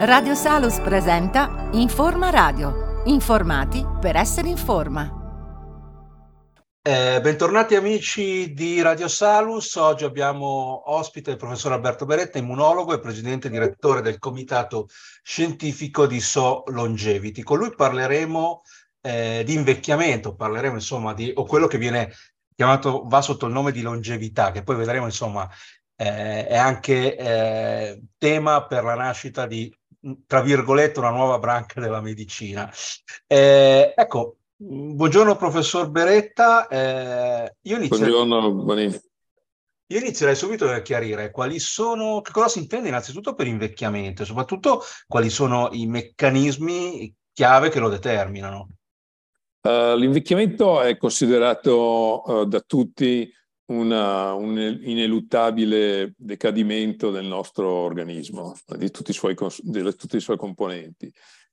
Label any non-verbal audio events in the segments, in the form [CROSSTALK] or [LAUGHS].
Radio Salus presenta Informa Radio. Informati per essere in forma. Eh, bentornati amici di Radio Salus, oggi abbiamo ospite il professor Alberto Beretta, immunologo e presidente direttore del comitato scientifico di So Longevity. Con lui parleremo eh, di invecchiamento, parleremo insomma di, o quello che viene chiamato, va sotto il nome di longevità, che poi vedremo insomma eh, è anche eh, tema per la nascita di tra virgolette, una nuova branca della medicina. Eh, ecco, buongiorno professor Beretta. Eh, io inizierei, buongiorno, buonissimo. Io inizierei subito a chiarire quali sono, che cosa si intende innanzitutto per invecchiamento e soprattutto quali sono i meccanismi chiave che lo determinano. Uh, l'invecchiamento è considerato uh, da tutti una, un ineluttabile decadimento del nostro organismo, di tutti i suoi, di tutti i suoi componenti.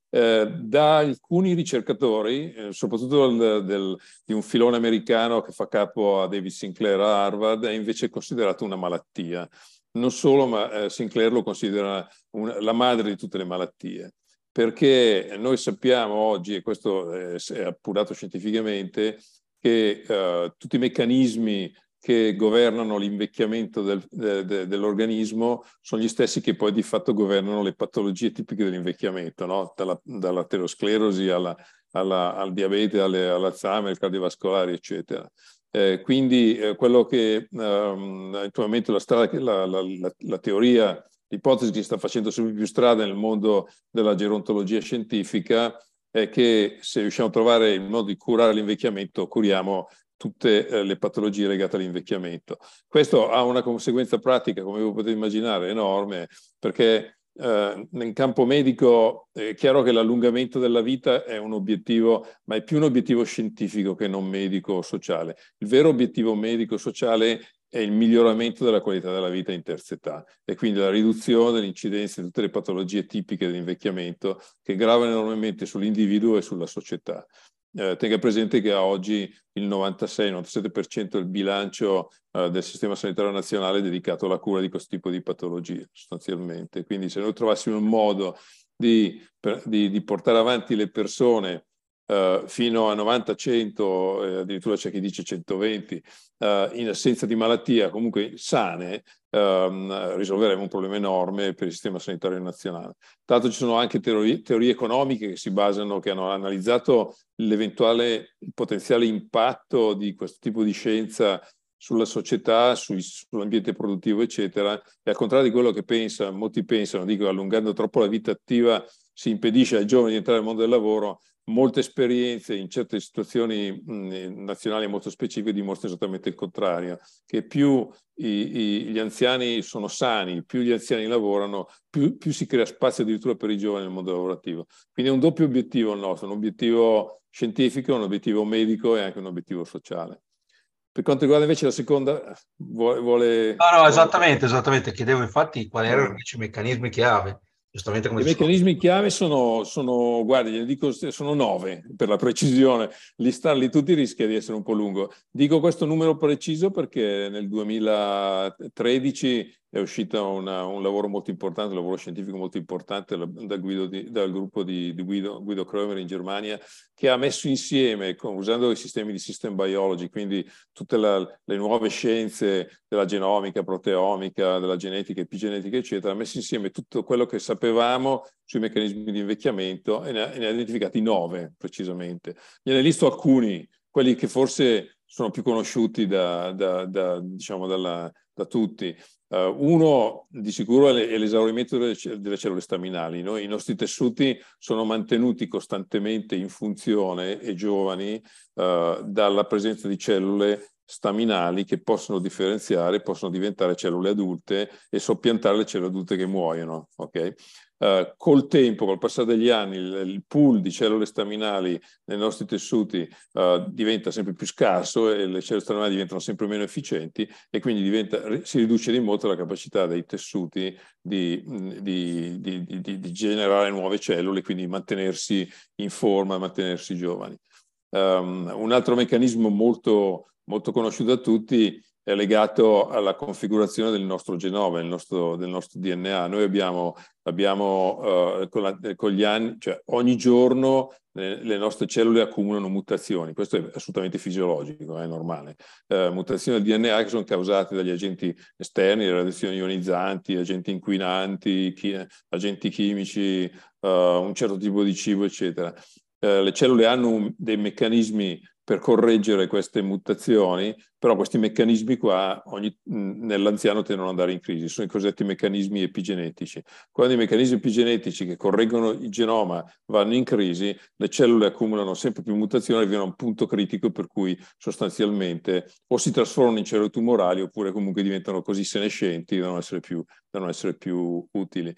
Eh, da alcuni ricercatori, eh, soprattutto del, del, di un filone americano che fa capo a David Sinclair a Harvard, è invece considerato una malattia. Non solo, ma eh, Sinclair lo considera una, la madre di tutte le malattie, perché noi sappiamo oggi, e questo è appurato scientificamente, che eh, tutti i meccanismi che governano l'invecchiamento del, de, de, dell'organismo sono gli stessi che poi di fatto governano le patologie tipiche dell'invecchiamento, no? Dalla, dall'aterosclerosi alla, alla, al diabete, alle, al cardiovascolare, eccetera. Eh, quindi eh, quello che ehm, attualmente la, strada, la, la, la teoria, l'ipotesi che sta facendo sempre più strada nel mondo della gerontologia scientifica è che se riusciamo a trovare il modo di curare l'invecchiamento, curiamo tutte eh, le patologie legate all'invecchiamento. Questo ha una conseguenza pratica, come voi potete immaginare, enorme, perché eh, nel campo medico è chiaro che l'allungamento della vita è un obiettivo, ma è più un obiettivo scientifico che non medico o sociale. Il vero obiettivo medico-sociale è il miglioramento della qualità della vita in terza età e quindi la riduzione dell'incidenza di tutte le patologie tipiche dell'invecchiamento che gravano enormemente sull'individuo e sulla società. Eh, tenga presente che oggi il 96-97% del bilancio eh, del sistema sanitario nazionale è dedicato alla cura di questo tipo di patologie, sostanzialmente. Quindi se noi trovassimo un modo di, per, di, di portare avanti le persone Uh, fino a 90-100, eh, addirittura c'è chi dice 120, uh, eh, in assenza di malattia, comunque sane, um, risolveremo un problema enorme per il sistema sanitario nazionale. L'altro ci sono anche teorie, teorie economiche che si basano, che hanno analizzato l'eventuale potenziale impatto di questo tipo di scienza sulla società, sui, sull'ambiente produttivo, eccetera, e al contrario di quello che pensa, molti pensano, dico allungando troppo la vita attiva si impedisce ai giovani di entrare nel mondo del lavoro, molte esperienze in certe situazioni mh, nazionali molto specifiche dimostrano esattamente il contrario, che più i, i, gli anziani sono sani, più gli anziani lavorano, più, più, si crea spazio addirittura per i giovani nel mondo lavorativo. Quindi è un doppio obiettivo il nostro, un obiettivo scientifico, un obiettivo medico e anche un obiettivo sociale. Per quanto riguarda invece la seconda, vuole... vuole... No, no, esattamente, esattamente. Chiedevo infatti quali erano invece i meccanismi chiave giustamente come I meccanismi chiave sono, sono, guardi, dico, sono nove per la precisione, listarli tutti rischia di essere un po' lungo. Dico questo numero preciso perché nel 2013 è uscito un lavoro molto importante, un lavoro scientifico molto importante da di, dal gruppo di, di Guido, Guido Krömer in Germania, che ha messo insieme, usando i sistemi di system biology, quindi tutte la, le nuove scienze della genomica, proteomica, della genetica, epigenetica, eccetera, ha messo insieme tutto quello che sapevamo sui meccanismi di invecchiamento e ne ha, ne ha identificati nove precisamente. Gliene listo alcuni, quelli che forse sono più conosciuti da, da, da, diciamo dalla, da tutti. Uh, uno di sicuro è l'esaurimento delle, cellule staminali. Noi, I nostri tessuti sono mantenuti costantemente in funzione e giovani uh, dalla presenza di cellule staminali che possono differenziare, possono diventare cellule adulte e soppiantare le cellule adulte che muoiono. Okay? Uh, col tempo, col passare degli anni, il, il, pool di cellule staminali nei nostri tessuti uh, diventa sempre più scarso e le cellule staminali diventano sempre meno efficienti e quindi diventa, si riduce di molto la capacità dei tessuti di, di, di, di generare nuove cellule, quindi mantenersi in forma, mantenersi giovani. Um, un altro meccanismo molto, molto conosciuto da tutti è legato alla configurazione del nostro genoma, del nostro, del nostro DNA. Noi abbiamo, abbiamo uh, con, la, con, gli anni, cioè ogni giorno le, le, nostre cellule accumulano mutazioni, questo è assolutamente fisiologico, è normale. Uh, mutazioni del DNA che sono causate dagli agenti esterni, radiazioni ionizzanti, agenti inquinanti, chi, agenti chimici, uh, un certo tipo di cibo, eccetera. le cellule hanno un, dei meccanismi per correggere queste mutazioni, però questi meccanismi qua ogni, nell'anziano tendono ad andare in crisi, sono i cosiddetti meccanismi epigenetici. Quando i meccanismi epigenetici che correggono il genoma vanno in crisi, le cellule accumulano sempre più mutazioni e arrivano a un punto critico per cui sostanzialmente o si trasformano in cellule tumorali oppure comunque diventano così senescenti da non essere più, non essere più utili.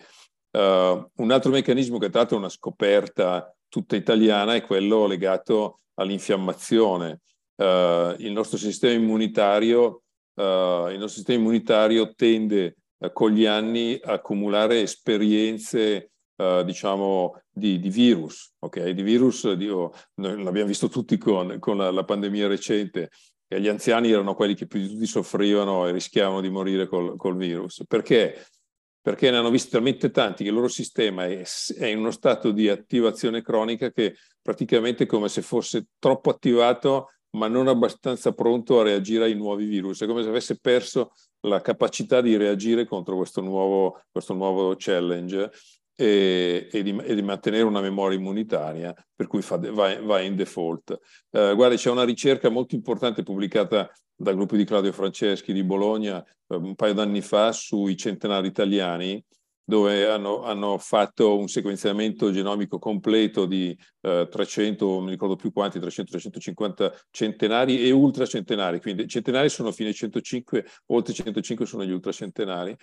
Uh, un altro meccanismo che è una scoperta tutta italiana è quello legato all'infiammazione. Uh, il, nostro sistema immunitario, uh, il nostro sistema immunitario tende uh, con gli anni a accumulare esperienze diciamo di, di, virus, ok? Di virus, dio, noi l'abbiamo visto tutti con, con la, la, pandemia recente, e gli anziani erano quelli che più di tutti soffrivano e rischiavano di morire col, col virus. Perché? Perché ne hanno visti talmente tanti che il loro sistema è, è, in uno stato di attivazione cronica che praticamente è come se fosse troppo attivato ma non abbastanza pronto a reagire ai nuovi virus, è come se avesse perso la capacità di reagire contro questo nuovo, questo nuovo challenge e, e, di, e, di, mantenere una memoria immunitaria, per cui fa, va, va, in default. Eh, guarda, c'è una ricerca molto importante pubblicata dal gruppo di Claudio Franceschi di Bologna eh, un paio d'anni fa sui centenari italiani, dove hanno, hanno, fatto un sequenziamento genomico completo di eh, 300, non mi ricordo più quanti, 300-350 centenari e ultracentenari. Quindi centenari sono fino ai 105, oltre 105 sono gli ultracentenari.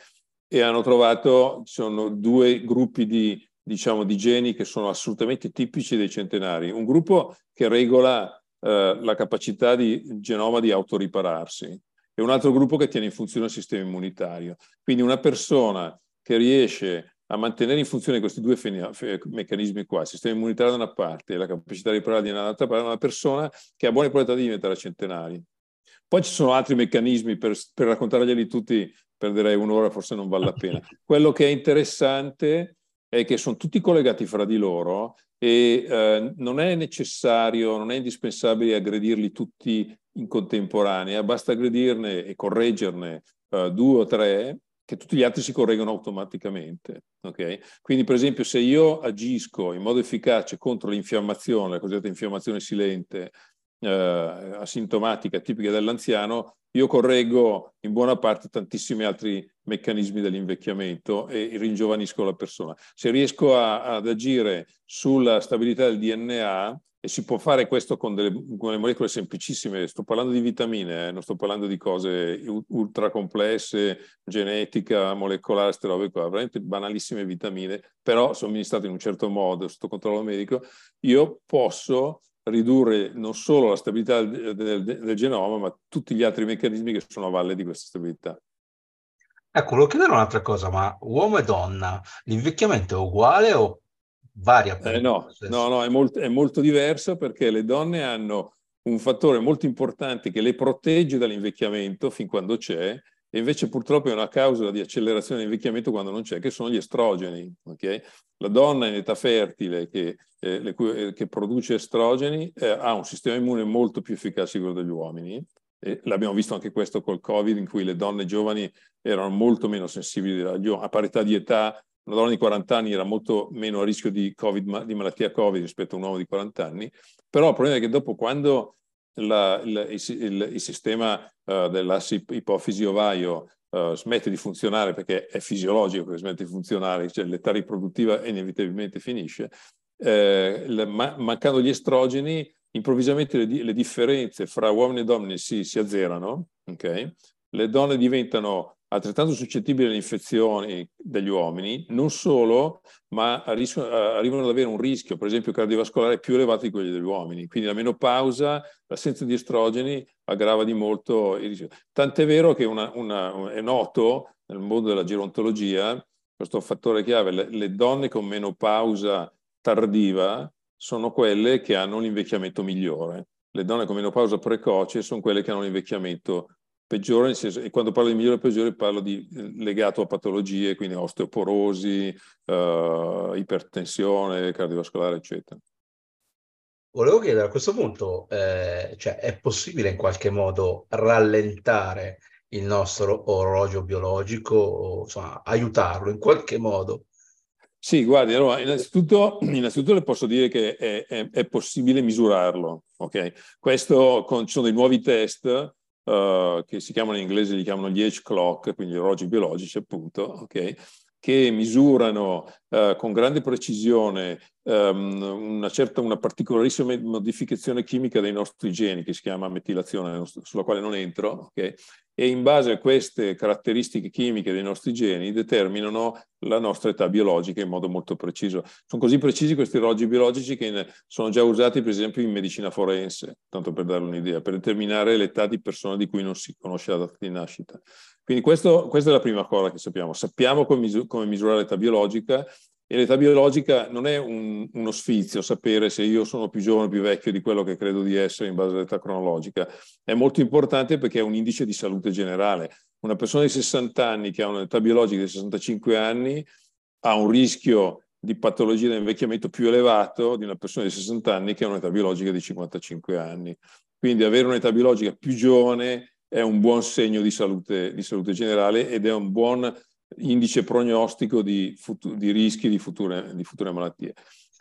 E hanno trovato, ci sono due gruppi di, diciamo, di geni che sono assolutamente tipici dei centenari. Un gruppo che regola eh, la capacità di genoma di autoripararsi e un altro gruppo che tiene in funzione il sistema immunitario. Quindi una persona che riesce a mantenere in funzione questi due meccanismi qua, il sistema immunitario da una parte e la capacità di riparare dall'altra parte, è una persona che ha buone probabilità di diventare centenari. Poi ci sono altri meccanismi, per, per raccontarglieli tutti perderei un'ora, forse non vale la pena. Quello che è interessante è che sono tutti collegati fra di loro e eh, non è necessario, non è indispensabile aggredirli tutti in contemporanea, basta aggredirne e correggerne eh, due o tre che tutti gli altri si correggono automaticamente. Okay? Quindi, per esempio, se io agisco in modo efficace contro l'infiammazione, la cosiddetta infiammazione silente, eh, asintomatica, tipica dell'anziano, io correggo in buona parte tantissimi altri meccanismi dell'invecchiamento e ringiovanisco la persona. Se riesco a, ad agire sulla stabilità del DNA, e si può fare questo con delle, con delle molecole semplicissime, sto parlando di vitamine, eh, non sto parlando di cose ultra complesse, genetica, molecolare, queste robe qua, veramente banalissime vitamine, però somministrate in un certo modo, sotto controllo medico, io posso ridurre non solo la stabilità del, del, del, genoma, ma tutti gli altri meccanismi che sono a valle di questa stabilità. Ecco, volevo chiedere un'altra cosa, ma uomo e donna, l'invecchiamento è uguale o varia? Eh no, no, no, è molto, è molto diverso perché le donne hanno un fattore molto importante che le protegge dall'invecchiamento fin quando c'è, e invece purtroppo è una causa di accelerazione dell'invecchiamento quando non c'è, che sono gli estrogeni. Okay? La donna in età fertile che, eh, cui, eh, che produce estrogeni eh, ha un sistema immune molto più efficace di quello degli uomini. E l'abbiamo visto anche questo col Covid, in cui le donne giovani erano molto meno sensibili a parità di età. Una donna di 40 anni era molto meno a rischio di, COVID, di malattia Covid rispetto a un uomo di 40 anni. Però il problema è che dopo, quando la, il, il, il, sistema uh, dell'asse ipofisi ovaio uh, smette di funzionare perché è fisiologico che smette di funzionare, cioè l'età riproduttiva inevitabilmente finisce, eh, la, ma, mancando gli estrogeni, improvvisamente le, le, differenze fra uomini e donne si, si azzerano, okay? le donne diventano altrettanto suscettibili alle infezioni degli uomini, non solo, ma arrivano ad avere un rischio, per esempio cardiovascolare, più elevato di quelli degli uomini. Quindi la menopausa, l'assenza di estrogeni aggrava di molto il rischio. Tant'è vero che una, una, è noto nel mondo della gerontologia questo fattore chiave, le, le donne con menopausa tardiva sono quelle che hanno l'invecchiamento migliore. Le donne con menopausa precoce sono quelle che hanno l'invecchiamento peggiore, nel senso, e quando parlo di migliore o peggiore parlo di legato a patologie, quindi osteoporosi, uh, ipertensione cardiovascolare, eccetera. Volevo chiedere a questo punto, eh, cioè, è possibile in qualche modo rallentare il nostro orologio biologico o insomma, aiutarlo in qualche modo? Sì, guardi, allora, innanzitutto, innanzitutto le posso dire che è, è, è possibile misurarlo, ok? Questo, con, ci sono dei nuovi test uh, che si chiamano in inglese, li chiamano gli age clock, quindi orologi biologici appunto, ok? che misurano eh, con grande precisione um, una certa, una particolarissima modificazione chimica dei nostri geni, che si chiama metilazione, sulla quale non entro, okay? E in base a queste caratteristiche chimiche dei nostri geni determinano la nostra età biologica in modo molto preciso. Sono così precisi questi orologi biologici che sono già usati per esempio in medicina forense, tanto per dare un'idea, per determinare l'età di persone di cui non si conosce la data di nascita. Quindi questo, questa è la prima cosa che sappiamo. Sappiamo come, misur- come misurare l'età biologica e l'età biologica non è un, uno sfizio sapere se io sono più giovane o più vecchio di quello che credo di essere in base all'età cronologica. È molto importante perché è un indice di salute generale. Una persona di 60 anni che ha un'età biologica di 65 anni ha un rischio di patologia dell'invecchiamento più elevato di una persona di 60 anni che ha un'età biologica di 55 anni. Quindi avere un'età biologica più giovane è un buon segno di salute, di salute generale ed è un buon indice prognostico di, futu- di rischi di future, di future, malattie.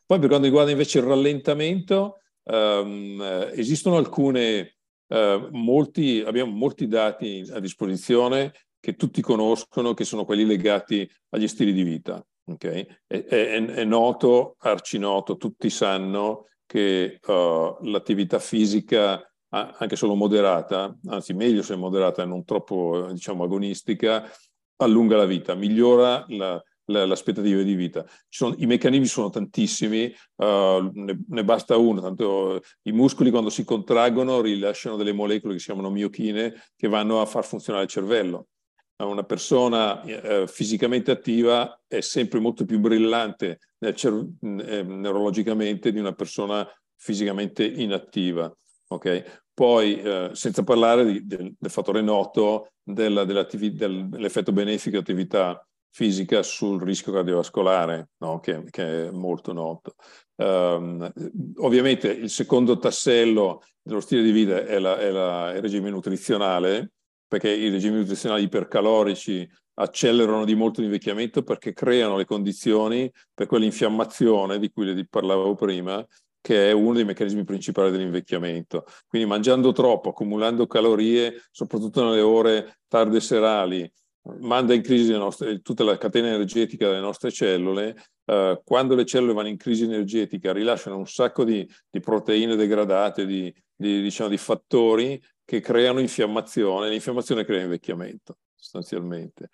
Poi per quanto riguarda invece il rallentamento, um, esistono alcune, uh, molti, abbiamo molti dati a disposizione che tutti conoscono, che sono quelli legati agli stili di vita. Okay? È, è, è, noto, arcinoto, tutti sanno che uh, l'attività fisica, anche solo moderata, anzi meglio se moderata e non troppo diciamo agonistica, allunga la vita, migliora la, la, l'aspettativa di vita. Sono, I meccanismi sono tantissimi, uh, ne, ne, basta uno, tanto i muscoli quando si contraggono rilasciano delle molecole che si chiamano miochine che vanno a far funzionare il cervello. Una persona eh, fisicamente attiva è sempre molto più brillante cer- eh, neurologicamente di una persona fisicamente inattiva. Okay? Poi, eh, senza parlare di, del, del, fattore noto della, dell'effetto benefico dell'attività fisica sul rischio cardiovascolare, no? che, che, è molto noto. Um, ovviamente il secondo tassello dello stile di vita è, la, è la, il regime nutrizionale, perché i regimi nutrizionali ipercalorici accelerano di molto l'invecchiamento perché creano le condizioni per quell'infiammazione di cui parlavo prima, che è uno dei meccanismi principali dell'invecchiamento. Quindi mangiando troppo, accumulando calorie, soprattutto nelle ore tarde serali, manda in crisi nostre, tutta la catena energetica delle nostre cellule. Eh, quando le cellule vanno in crisi energetica rilasciano un sacco di, di proteine degradate, di, di, diciamo, di fattori che creano infiammazione. L'infiammazione crea invecchiamento, sostanzialmente.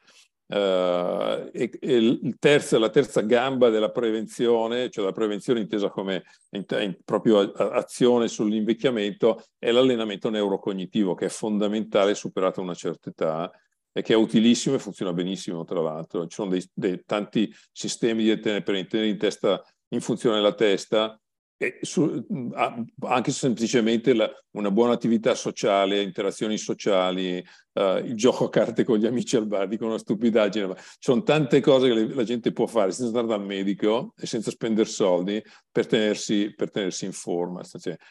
Uh, e, e terzo, la terza gamba della prevenzione, cioè la prevenzione intesa come in, in, proprio azione sull'invecchiamento, è l'allenamento neurocognitivo che è fondamentale superata una certa età e che è utilissimo e funziona benissimo tra l'altro. Ci sono dei, dei, tanti sistemi di, per tenere in, testa, in funzione la testa su, anche semplicemente la, una buona attività sociale, interazioni sociali, uh, il gioco a carte con gli amici al bar, dico una stupidaggine, ma ci sono tante cose che le, la gente può fare senza andare dal medico e senza spendere soldi per tenersi, per tenersi in forma.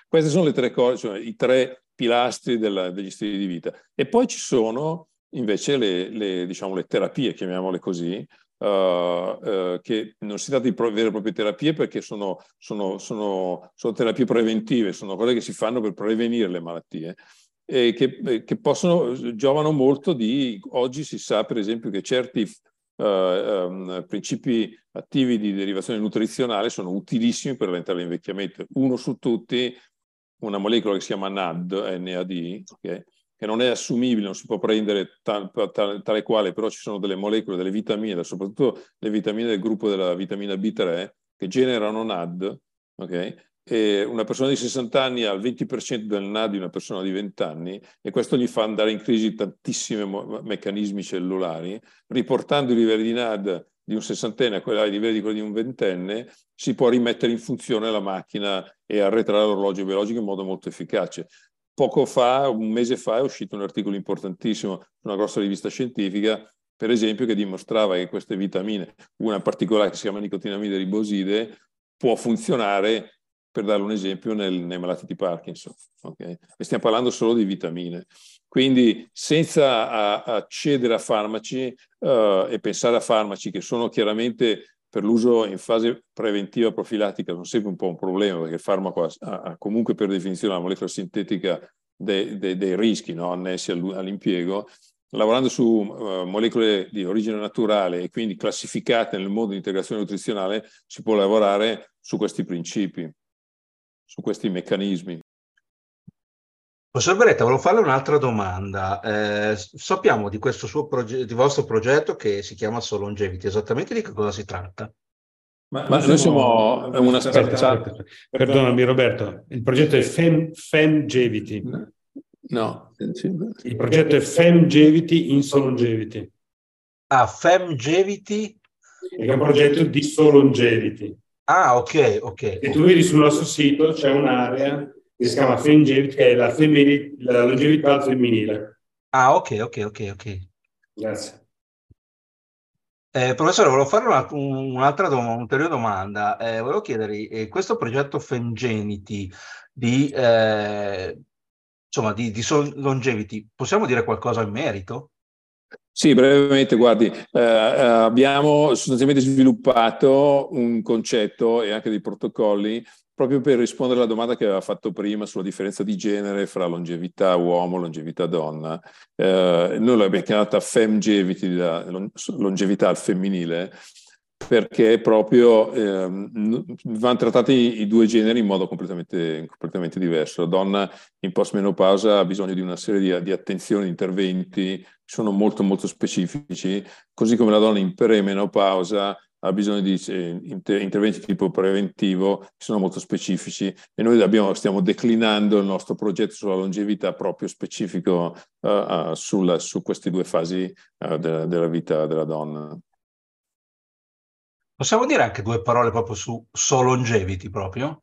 Queste sono le tre cose, cioè i tre pilastri della, degli stili di vita. E poi ci sono invece le, le, diciamo, le terapie, chiamiamole così, Uh, uh, che non si tratta di vere e proprie terapie perché sono, sono, sono, sono, terapie preventive, sono cose che si fanno per prevenire le malattie e che, che, possono, giovano molto di, oggi si sa per esempio che certi uh, um, principi attivi di derivazione nutrizionale sono utilissimi per rallentare l'invecchiamento. Uno su tutti, una molecola che si chiama NAD, NAD, okay? Che non è assumibile, non si può prendere tal, tal, tale quale, però ci sono delle molecole, delle vitamine, soprattutto le vitamine del gruppo della vitamina B3, che generano NAD, ok? E una persona di 60 anni ha il 20% del NAD di una persona di 20 anni e questo gli fa andare in crisi tantissimi meccanismi cellulari, riportando i livelli di NAD di un sessantenne a ai livelli di quelli di un ventenne, si può rimettere in funzione la macchina e arretrare l'orologio biologico in modo molto efficace poco fa, un mese fa, è uscito un articolo importantissimo su una grossa rivista scientifica, per esempio, che dimostrava che queste vitamine, una particolare che si chiama nicotinamide riboside, può funzionare, per darle un esempio, nel, nei malati di Parkinson. Okay? E stiamo parlando solo di vitamine. Quindi senza accedere a farmaci uh, e pensare a farmaci che sono chiaramente per l'uso in fase preventiva profilattica sono sempre un po' un problema perché il farmaco ha, ha comunque per definizione la molecola sintetica dei, dei, dei rischi no? annessi all'impiego, lavorando su uh, molecole di origine naturale e quindi classificate nel modo di integrazione nutrizionale, si può lavorare su questi principi, su questi meccanismi. Professor Beretta, volevo farle un'altra domanda. Eh, sappiamo di questo suo progetto, di vostro progetto che si chiama Solo Longevity. Esattamente di che cosa si tratta? Ma, Ma noi siamo, una startup. Perdonami Roberto, il progetto è Fem, Femgevity. No. Il progetto è Femgevity in Solongevity. Ah, Femgevity? È un progetto di Solongevity. Ah, ok, ok. E tu vedi sul nostro sito c'è un'area che si chiama Femgevity, che è la, femmini, la longevità al femminile. Ah, ok, ok, ok, ok. Grazie. Eh, professore, volevo fare una, un'altra dom- ulteriore domanda. Eh, volevo chiedergli, eh, questo progetto Femgenity di, eh, insomma, di, di longevity, possiamo dire qualcosa in merito? Sì, brevemente, guardi, eh, abbiamo sostanzialmente sviluppato un concetto e anche dei protocolli proprio per rispondere alla domanda che aveva fatto prima sulla differenza di genere fra longevità uomo e longevità donna. Eh, noi l'abbiamo chiamata femgevity, la longevità al femminile, perché proprio eh, vanno trattati i due generi in modo completamente, completamente diverso. La donna in postmenopausa ha bisogno di una serie di, di attenzioni, di interventi, sono molto molto specifici, così come la donna in premenopausa ha bisogno di eh, interventi tipo preventivo che sono molto specifici e noi abbiamo, stiamo declinando il nostro progetto sulla longevità proprio specifico uh, uh, sulla, su queste due fasi uh, de, della vita della donna. Possiamo dire anche due parole proprio su So Longevity proprio?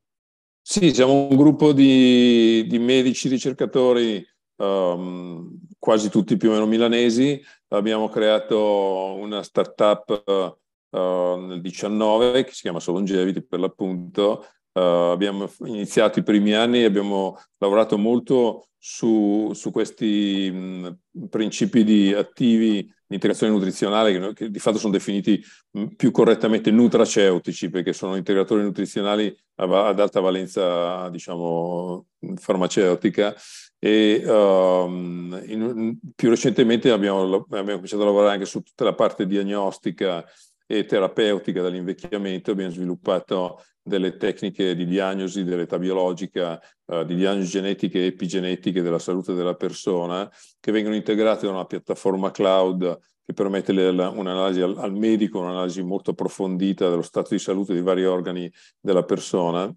Sì, siamo un gruppo di, di medici ricercatori, um, quasi tutti più o meno milanesi. Abbiamo creato una startup uh, nel 19 che si chiama Solongevity per l'appunto. Uh, abbiamo iniziato i primi anni e abbiamo lavorato molto su, su questi mh, principi di attivi di integrazione nutrizionale che, che, di fatto sono definiti mh, più correttamente nutraceutici perché sono integratori nutrizionali ad alta valenza diciamo farmaceutica e um, in, più recentemente abbiamo, abbiamo cominciato a lavorare anche su tutta la parte diagnostica e terapeutica dell'invecchiamento, abbiamo sviluppato delle tecniche di diagnosi dell'età biologica, uh, di diagnosi genetiche e epigenetiche della salute della persona, che vengono integrate da una piattaforma cloud che permette un'analisi al, al, medico, un'analisi molto approfondita dello stato di salute di vari organi della persona.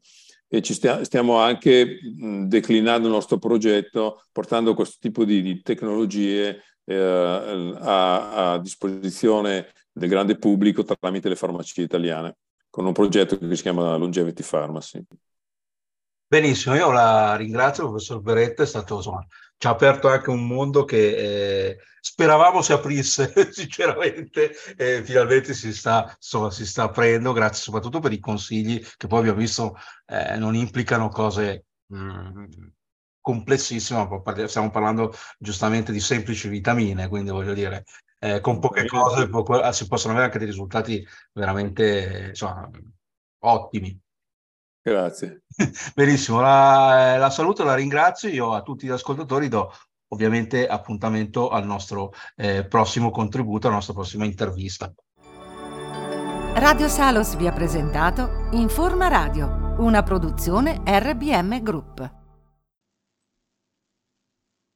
E ci stia, stiamo anche mh, declinando il nostro progetto, portando questo tipo di, di tecnologie eh, a, a disposizione del grande pubblico tramite le farmacie italiane, con un progetto che si chiama Longevity Pharmacy. Benissimo, io la ringrazio, professor Beretta, è stato, insomma, ci ha aperto anche un mondo che eh, speravamo si aprisse, [LAUGHS] sinceramente, e finalmente si sta, insomma, si sta aprendo, grazie soprattutto per i consigli che poi abbiamo visto eh, non implicano cose mh, mm, complessissime, stiamo parlando giustamente di semplici vitamine, quindi voglio dire, eh, con poche cose ah, si possono avere anche dei risultati veramente insomma, ottimi. Grazie. [LAUGHS] Benissimo, la, la saluto, la ringrazio. Io a tutti gli ascoltatori do ovviamente appuntamento al nostro eh, prossimo contributo, alla nostra prossima intervista. Radio Salos vi ha presentato Informa Radio, una produzione RBM Group.